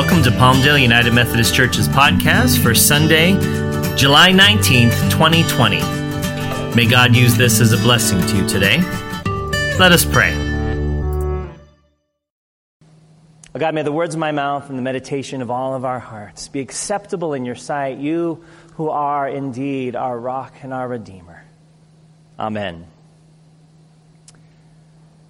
Welcome to Palmdale United Methodist Church's podcast for Sunday, July 19th, 2020. May God use this as a blessing to you today. Let us pray. Oh God, may the words of my mouth and the meditation of all of our hearts be acceptable in your sight, you who are indeed our rock and our redeemer. Amen.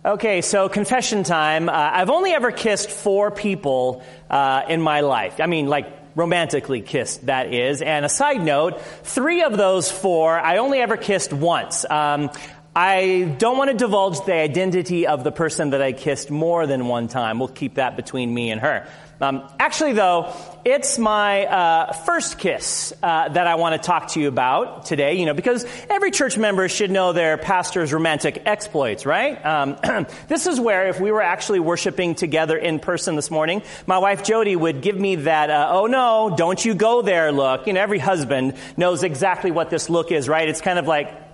Okay, so confession time. Uh, I've only ever kissed four people uh, in my life. I mean, like romantically kissed, that is. And a side note, three of those four I only ever kissed once. Um, I don't want to divulge the identity of the person that I kissed more than one time. We'll keep that between me and her. Um, actually, though, it's my uh, first kiss uh, that I want to talk to you about today. You know, because every church member should know their pastor's romantic exploits, right? Um, this is where, if we were actually worshiping together in person this morning, my wife Jody would give me that uh, "Oh no, don't you go there" look. You know, every husband knows exactly what this look is, right? It's kind of like,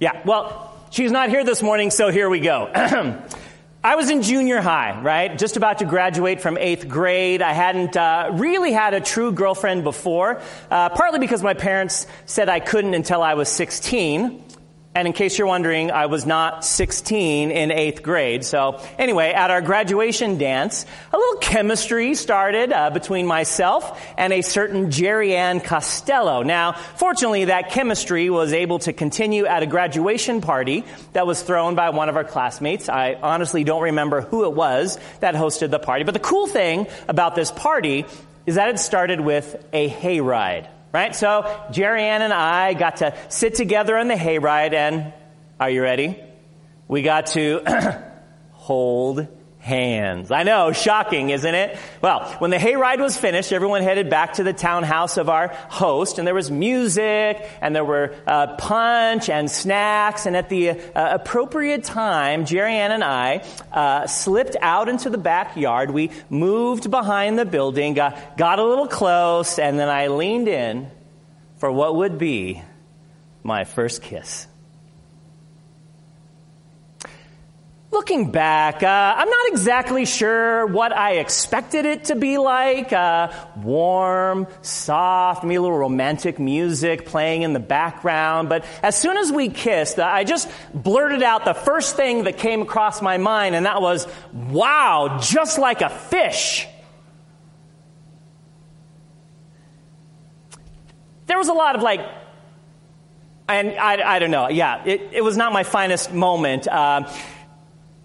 yeah. Well, she's not here this morning, so here we go. I was in junior high, right? Just about to graduate from eighth grade. I hadn't uh, really had a true girlfriend before, uh, partly because my parents said I couldn't until I was 16. And in case you're wondering, I was not 16 in eighth grade. So anyway, at our graduation dance, a little chemistry started uh, between myself and a certain Jerry Ann Costello. Now, fortunately, that chemistry was able to continue at a graduation party that was thrown by one of our classmates. I honestly don't remember who it was that hosted the party. But the cool thing about this party is that it started with a hayride. Right? So Jerry Ann and I got to sit together on the hayride and are you ready? We got to hold hands. I know, shocking, isn't it? Well, when the hayride was finished, everyone headed back to the townhouse of our host, and there was music, and there were uh, punch and snacks, and at the uh, appropriate time, Jerry Ann and I uh, slipped out into the backyard. We moved behind the building, got, got a little close, and then I leaned in for what would be my first kiss. Looking back, uh, I'm not exactly sure what I expected it to be like. Uh, warm, soft, maybe a little romantic music playing in the background. But as soon as we kissed, uh, I just blurted out the first thing that came across my mind, and that was, wow, just like a fish. There was a lot of like, and I, I don't know, yeah, it, it was not my finest moment. Uh,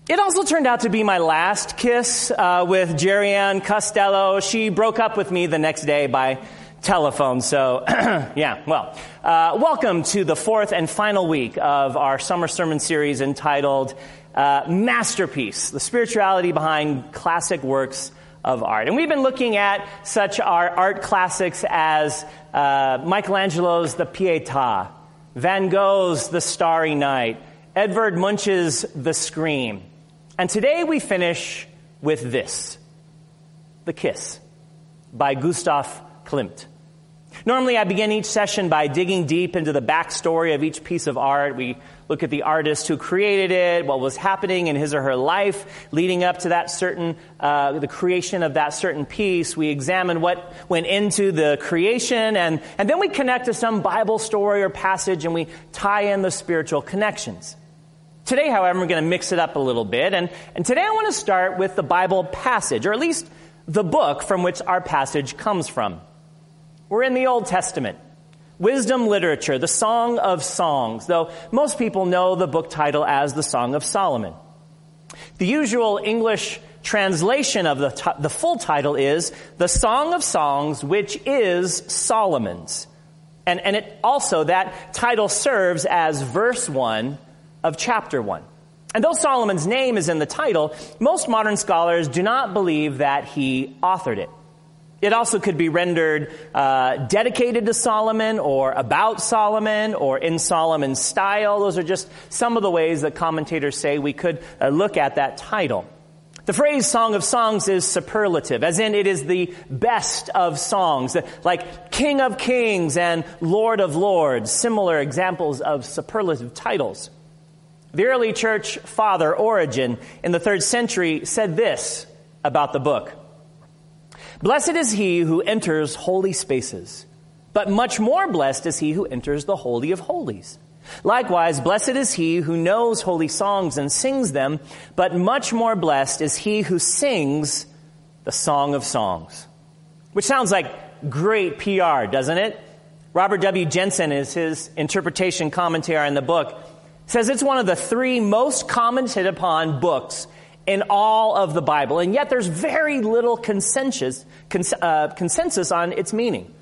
it also turned out to be my last kiss uh, with Jerry Ann Costello. She broke up with me the next day by telephone. So, yeah, well, uh, welcome to the fourth and final week of our summer sermon series entitled uh, Masterpiece The Spirituality Behind Classic Works of Art. And we've been looking at such our art classics as uh, Michelangelo's The Pietà, Van Gogh's The Starry Night, Edvard Munch's The Scream. And today we finish with this The Kiss by Gustav Klimt. Normally, I begin each session by digging deep into the backstory of each piece of art. We look at the artist who created it, what was happening in his or her life leading up to that certain, uh, the creation of that certain piece. We examine what went into the creation, and, and then we connect to some Bible story or passage and we tie in the spiritual connections. Today, however, we're going to mix it up a little bit. And, and today I want to start with the Bible passage, or at least the book from which our passage comes from. We're in the Old Testament. Wisdom literature, the Song of Songs, though most people know the book title as the Song of Solomon. The usual English translation of the, t- the full title is The Song of Songs, which is Solomon's. And, and it also, that title serves as verse 1 of chapter 1. And though Solomon's name is in the title, most modern scholars do not believe that he authored it. It also could be rendered uh, dedicated to Solomon or about Solomon or in Solomon's style. Those are just some of the ways that commentators say we could uh, look at that title. The phrase Song of Songs is superlative, as in it is the best of songs, like King of Kings and Lord of Lords, similar examples of superlative titles. The early church father, Origen, in the third century, said this about the book. Blessed is he who enters holy spaces, but much more blessed is he who enters the Holy of Holies. Likewise, blessed is he who knows holy songs and sings them, but much more blessed is he who sings the Song of Songs. Which sounds like great PR, doesn't it? Robert W. Jenson is his interpretation commentary on the book says it's one of the three most commented upon books in all of the Bible, and yet there's very little consensus, cons- uh, consensus on its meaning.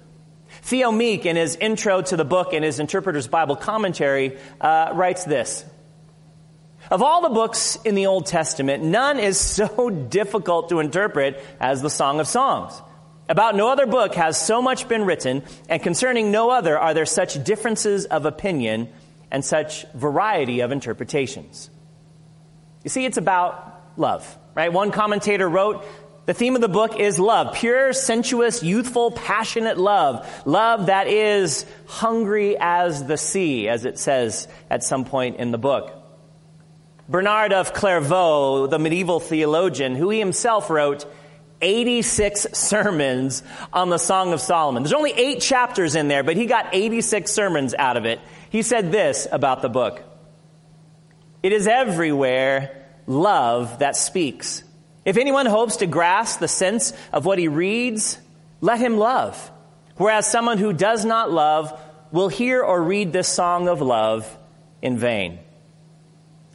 Theo Meek, in his intro to the book in his Interpreter's Bible commentary, uh, writes this. Of all the books in the Old Testament, none is so difficult to interpret as the Song of Songs. About no other book has so much been written, and concerning no other are there such differences of opinion and such variety of interpretations. You see, it's about love, right? One commentator wrote, the theme of the book is love. Pure, sensuous, youthful, passionate love. Love that is hungry as the sea, as it says at some point in the book. Bernard of Clairvaux, the medieval theologian, who he himself wrote 86 sermons on the Song of Solomon. There's only eight chapters in there, but he got 86 sermons out of it. He said this about the book It is everywhere love that speaks. If anyone hopes to grasp the sense of what he reads, let him love. Whereas someone who does not love will hear or read this song of love in vain.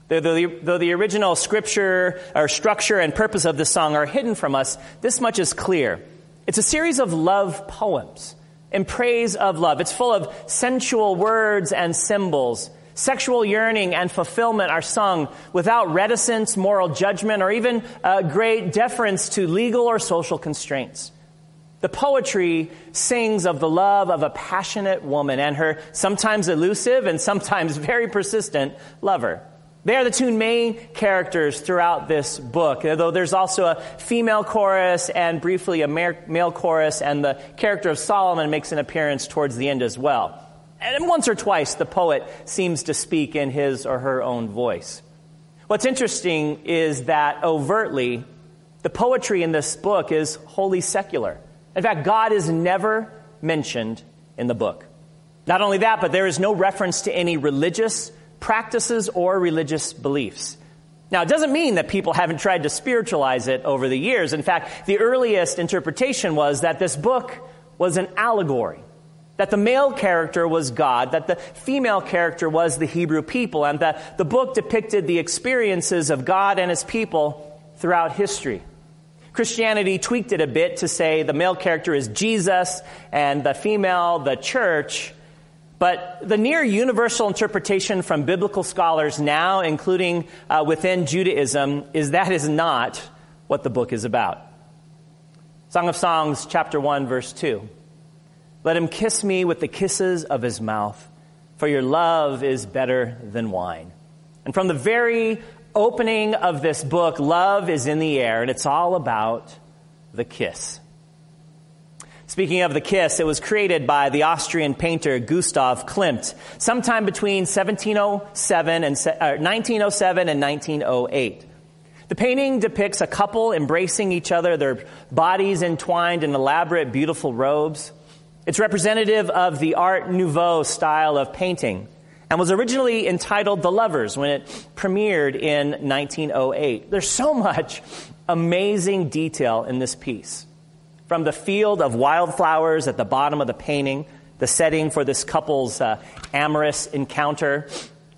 Though the, though the original scripture or structure and purpose of this song are hidden from us, this much is clear. It's a series of love poems in praise of love. It's full of sensual words and symbols. Sexual yearning and fulfillment are sung without reticence, moral judgment, or even uh, great deference to legal or social constraints. The poetry sings of the love of a passionate woman and her sometimes elusive and sometimes very persistent lover. They are the two main characters throughout this book, though there's also a female chorus and briefly a male chorus, and the character of Solomon makes an appearance towards the end as well. And once or twice, the poet seems to speak in his or her own voice. What's interesting is that overtly, the poetry in this book is wholly secular. In fact, God is never mentioned in the book. Not only that, but there is no reference to any religious practices or religious beliefs. Now, it doesn't mean that people haven't tried to spiritualize it over the years. In fact, the earliest interpretation was that this book was an allegory. That the male character was God, that the female character was the Hebrew people, and that the book depicted the experiences of God and his people throughout history. Christianity tweaked it a bit to say the male character is Jesus and the female, the church. But the near universal interpretation from biblical scholars now, including uh, within Judaism, is that is not what the book is about. Song of Songs, chapter 1, verse 2. Let him kiss me with the kisses of his mouth, for your love is better than wine. And from the very opening of this book, love is in the air, and it's all about the kiss. Speaking of the kiss, it was created by the Austrian painter Gustav Klimt sometime between 1707 and, uh, 1907 and 1908. The painting depicts a couple embracing each other, their bodies entwined in elaborate, beautiful robes. It's representative of the Art Nouveau style of painting and was originally entitled The Lovers when it premiered in 1908. There's so much amazing detail in this piece. From the field of wildflowers at the bottom of the painting, the setting for this couple's uh, amorous encounter,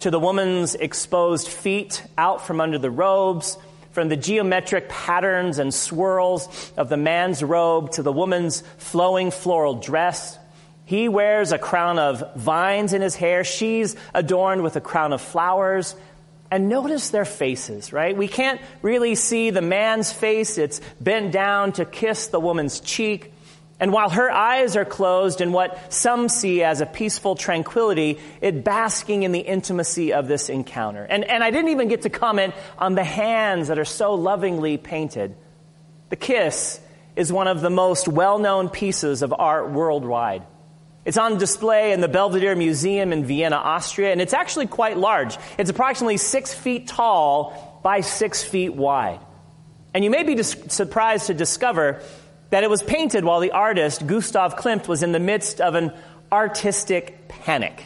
to the woman's exposed feet out from under the robes, from the geometric patterns and swirls of the man's robe to the woman's flowing floral dress. He wears a crown of vines in his hair. She's adorned with a crown of flowers. And notice their faces, right? We can't really see the man's face. It's bent down to kiss the woman's cheek. And while her eyes are closed in what some see as a peaceful tranquility, it basking in the intimacy of this encounter. And, and I didn't even get to comment on the hands that are so lovingly painted. The kiss is one of the most well-known pieces of art worldwide. It's on display in the Belvedere Museum in Vienna, Austria, and it's actually quite large. It's approximately six feet tall by six feet wide. And you may be dis- surprised to discover that it was painted while the artist, Gustav Klimt, was in the midst of an artistic panic.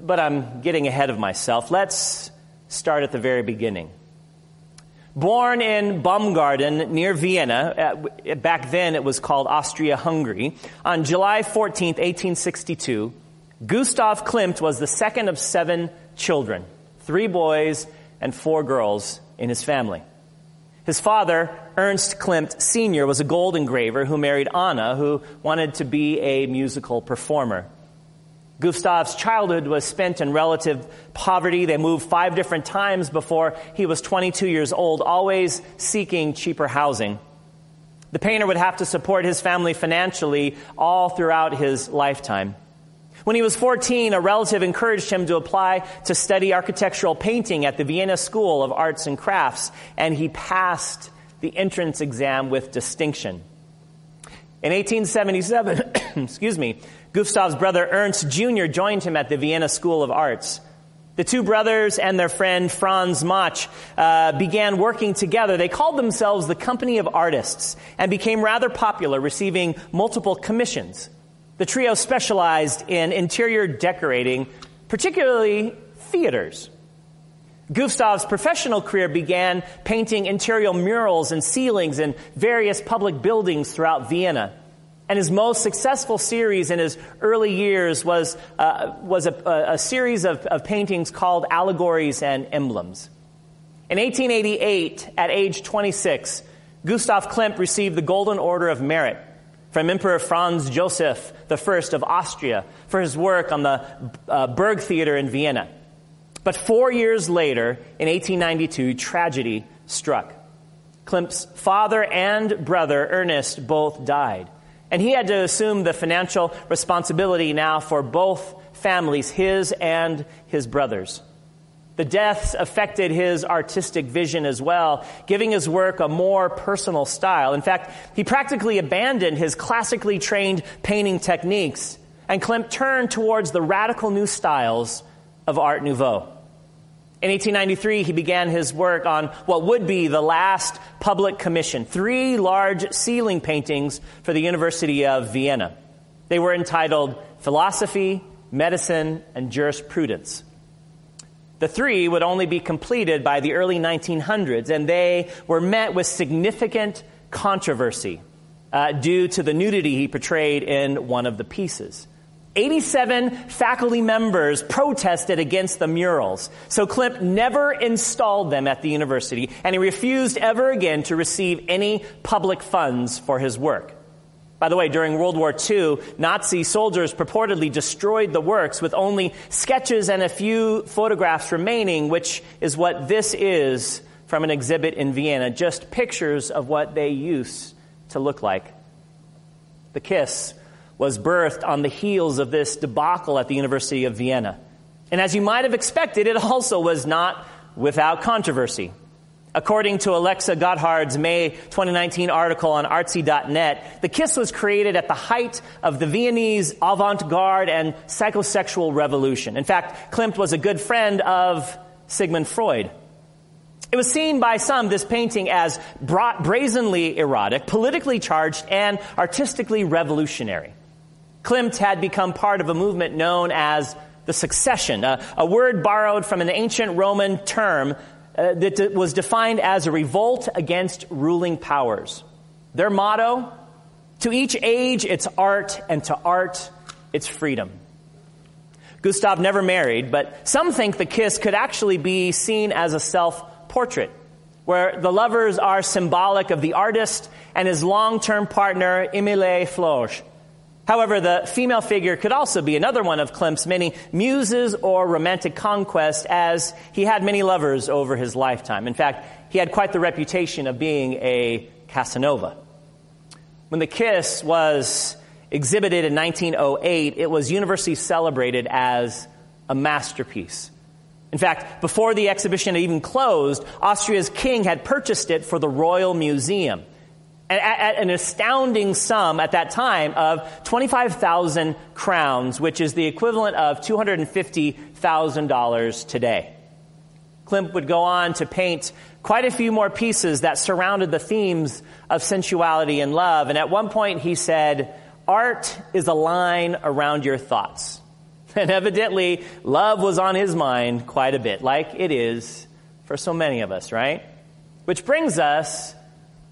But I'm getting ahead of myself. Let's start at the very beginning. Born in Baumgarten near Vienna, back then it was called Austria Hungary, on July 14, 1862, Gustav Klimt was the second of seven children, three boys and four girls in his family. His father, Ernst Klimt Sr., was a gold engraver who married Anna, who wanted to be a musical performer. Gustav's childhood was spent in relative poverty. They moved five different times before he was 22 years old, always seeking cheaper housing. The painter would have to support his family financially all throughout his lifetime. When he was 14, a relative encouraged him to apply to study architectural painting at the Vienna School of Arts and Crafts, and he passed the entrance exam with distinction. In 1877, excuse me, Gustav's brother Ernst Jr. joined him at the Vienna School of Arts. The two brothers and their friend Franz Matsch uh, began working together. They called themselves the Company of Artists and became rather popular, receiving multiple commissions. The trio specialized in interior decorating, particularly theaters. Gustav's professional career began painting interior murals and ceilings in various public buildings throughout Vienna. And his most successful series in his early years was, uh, was a, a series of, of paintings called Allegories and Emblems. In 1888, at age 26, Gustav Klimt received the Golden Order of Merit from Emperor Franz Joseph I of Austria for his work on the uh, Burgtheater in Vienna. But four years later, in 1892, tragedy struck. Klimt's father and brother, Ernest, both died. And he had to assume the financial responsibility now for both families, his and his brother's. The deaths affected his artistic vision as well, giving his work a more personal style. In fact, he practically abandoned his classically trained painting techniques and Klimt turned towards the radical new styles of Art Nouveau. In 1893, he began his work on what would be the last public commission, three large ceiling paintings for the University of Vienna. They were entitled Philosophy, Medicine, and Jurisprudence. The three would only be completed by the early 1900s, and they were met with significant controversy uh, due to the nudity he portrayed in one of the pieces. 87 faculty members protested against the murals, so Klimt never installed them at the university, and he refused ever again to receive any public funds for his work. By the way, during World War II, Nazi soldiers purportedly destroyed the works with only sketches and a few photographs remaining, which is what this is from an exhibit in Vienna, just pictures of what they used to look like. The Kiss was birthed on the heels of this debacle at the University of Vienna. And as you might have expected, it also was not without controversy. According to Alexxa Gotthardt's May 2019 article on artsy.net, the kiss was created at the height of the Viennese avant-garde and psychosexual revolution. In fact, Klimt was a good friend of Sigmund Freud. It was seen by some, this painting, as brazenly erotic, politically charged, and artistically revolutionary. Klimt had become part of a movement known as the Secession, a, a word borrowed from an ancient Roman term uh, that was defined as a revolt against ruling powers. Their motto, to each age its art, and to art its freedom. Gustav never married, but some think the kiss could actually be seen as a self-portrait, where the lovers are symbolic of the artist and his long-term partner, Emilie Floge. However, the female figure could also be another one of Klimt's many muses or romantic conquests as he had many lovers over his lifetime. In fact, he had quite the reputation of being a Casanova. When The Kiss was exhibited in 1908, it was universally celebrated as a masterpiece. In fact, before the exhibition had even closed, Austria's king had purchased it for the Royal Museum at, an astounding sum at that time of 25,000 crowns, which is the equivalent of $250,000 today. Klimt would go on to paint quite a few more pieces that surrounded the themes of sensuality and love. And at one point he said, Art is a line around your thoughts. And evidently, love was on his mind quite a bit, like it is for so many of us, right? Which brings us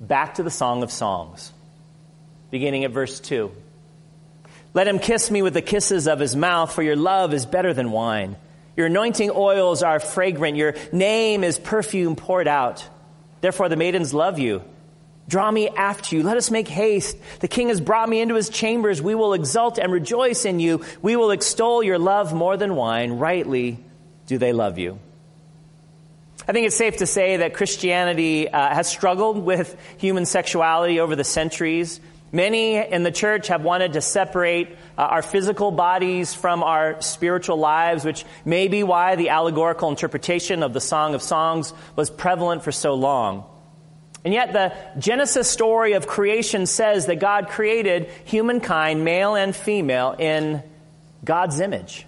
back to the Song of Songs, beginning at verse 2. Let him kiss me with the kisses of his mouth, for your love is better than wine. Your anointing oils are fragrant. Your name is perfume poured out. Therefore, the maidens love you. Draw me after you. Let us make haste. The king has brought me into his chambers. We will exult and rejoice in you. We will extol your love more than wine. Rightly do they love you. I think it's safe to say that Christianity uh, has struggled with human sexuality over the centuries. Many in the church have wanted to separate uh, our physical bodies from our spiritual lives, which may be why the allegorical interpretation of the Song of Songs was prevalent for so long. And yet the Genesis story of creation says that God created humankind, male and female, in God's image.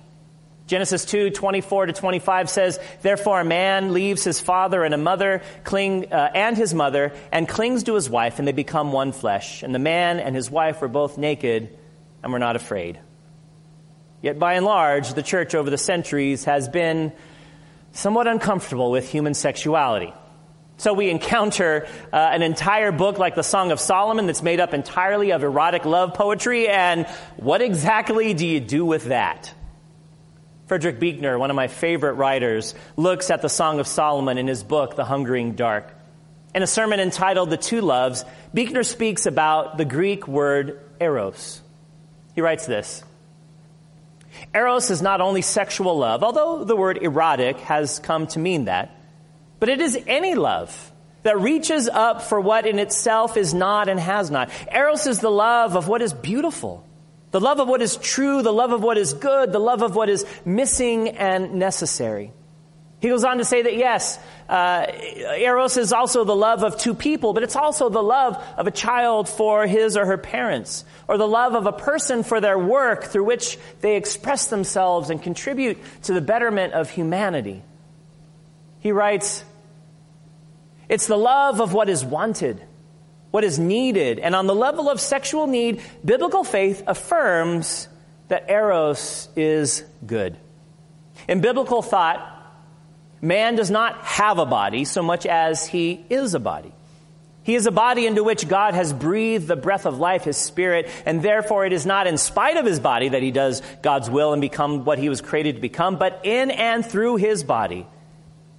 Genesis 2, 24 to 25 says, Therefore a man leaves his father and a mother cling, uh, and his mother and clings to his wife and they become one flesh. And the man and his wife were both naked and were not afraid. Yet by and large, the church over the centuries has been somewhat uncomfortable with human sexuality. So we encounter uh, an entire book like the Song of Solomon that's made up entirely of erotic love poetry, and what exactly do you do with that? Frederick Buechner, one of my favorite writers, looks at the Song of Solomon in his book, The Hungering Dark. In a sermon entitled The Two Loves, Buechner speaks about the Greek word eros. He writes this Eros is not only sexual love, although the word erotic has come to mean that, but it is any love that reaches up for what in itself is not and has not. Eros is the love of what is beautiful the love of what is true, the love of what is good, the love of what is missing and necessary. He goes on to say that yes, uh, Eros is also the love of two people, but it's also the love of a child for his or her parents, or the love of a person for their work through which they express themselves and contribute to the betterment of humanity. He writes, it's the love of what is wanted what is needed. And on the level of sexual need, biblical faith affirms that eros is good. In biblical thought, man does not have a body so much as he is a body. He is a body into which God has breathed the breath of life, his spirit, and therefore it is not in spite of his body that he does God's will and become what he was created to become, but in and through his body,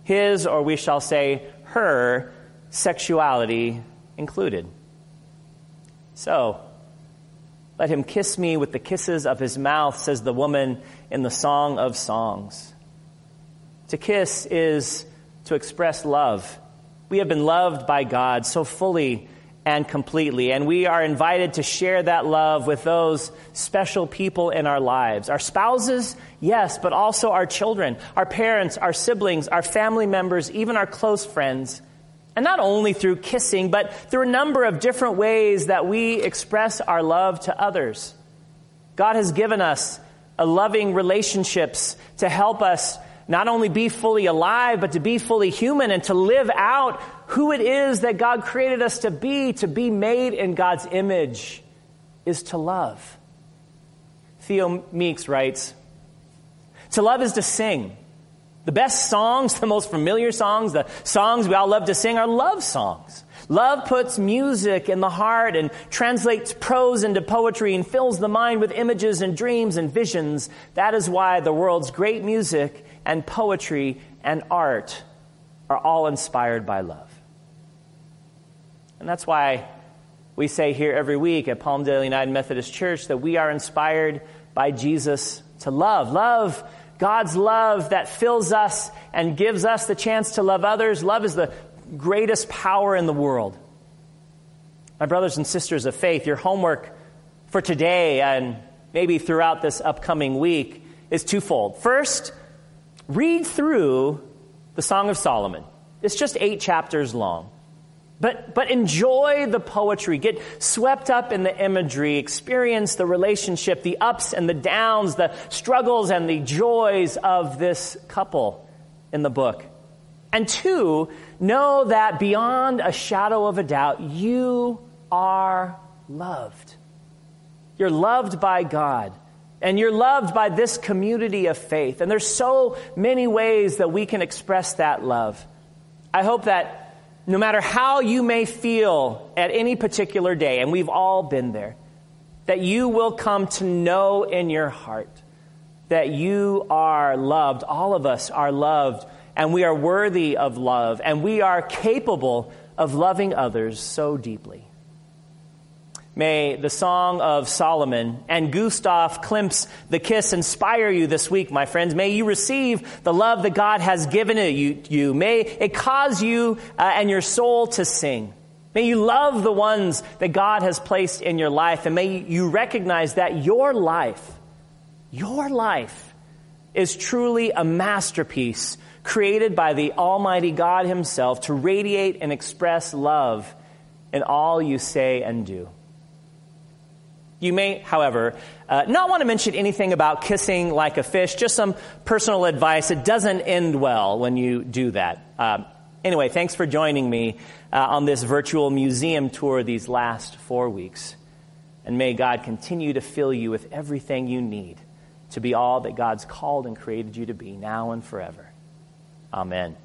his, or we shall say, her sexuality included. So, let him kiss me with the kisses of his mouth, says the woman in the Song of Songs. To kiss is to express love. We have been loved by God so fully and completely, and we are invited to share that love with those special people in our lives. Our spouses, yes, but also our children, our parents, our siblings, our family members, even our close friends. And not only through kissing, but through a number of different ways that we express our love to others. God has given us a loving relationships to help us not only be fully alive, but to be fully human and to live out who it is that God created us to be, to be made in God's image, is to love. Theo Meeks writes, To love is to sing. The best songs, the most familiar songs, the songs we all love to sing are love songs. Love puts music in the heart and translates prose into poetry and fills the mind with images and dreams and visions. That is why the world's great music and poetry and art are all inspired by love. And that's why we say here every week at Palmdale United Methodist Church that we are inspired by Jesus to love. Love God's love that fills us and gives us the chance to love others. Love is the greatest power in the world. My brothers and sisters of faith, your homework for today and maybe throughout this upcoming week is twofold. First, read through the Song of Solomon. It's just eight chapters long. But, but enjoy the poetry. Get swept up in the imagery. Experience the relationship, the ups and the downs, the struggles and the joys of this couple in the book. And two, know that beyond a shadow of a doubt, you are loved. You're loved by God. And you're loved by this community of faith. And there's so many ways that we can express that love. I hope that no matter how you may feel at any particular day, and we've all been there, that you will come to know in your heart that you are loved. All of us are loved, and we are worthy of love, and we are capable of loving others so deeply. May the Song of Solomon and Gustav Klimt's The Kiss inspire you this week, my friends. May you receive the love that God has given you. May it cause you uh, and your soul to sing. May you love the ones that God has placed in your life, and may you recognize that your life, your life, is truly a masterpiece created by the Almighty God Himself to radiate and express love in all you say and do. You may, however, uh, not want to mention anything about kissing like a fish, just some personal advice. It doesn't end well when you do that. Uh, anyway, thanks for joining me uh, on this virtual museum tour these last four weeks. And may God continue to fill you with everything you need to be all that God's called and created you to be now and forever. Amen.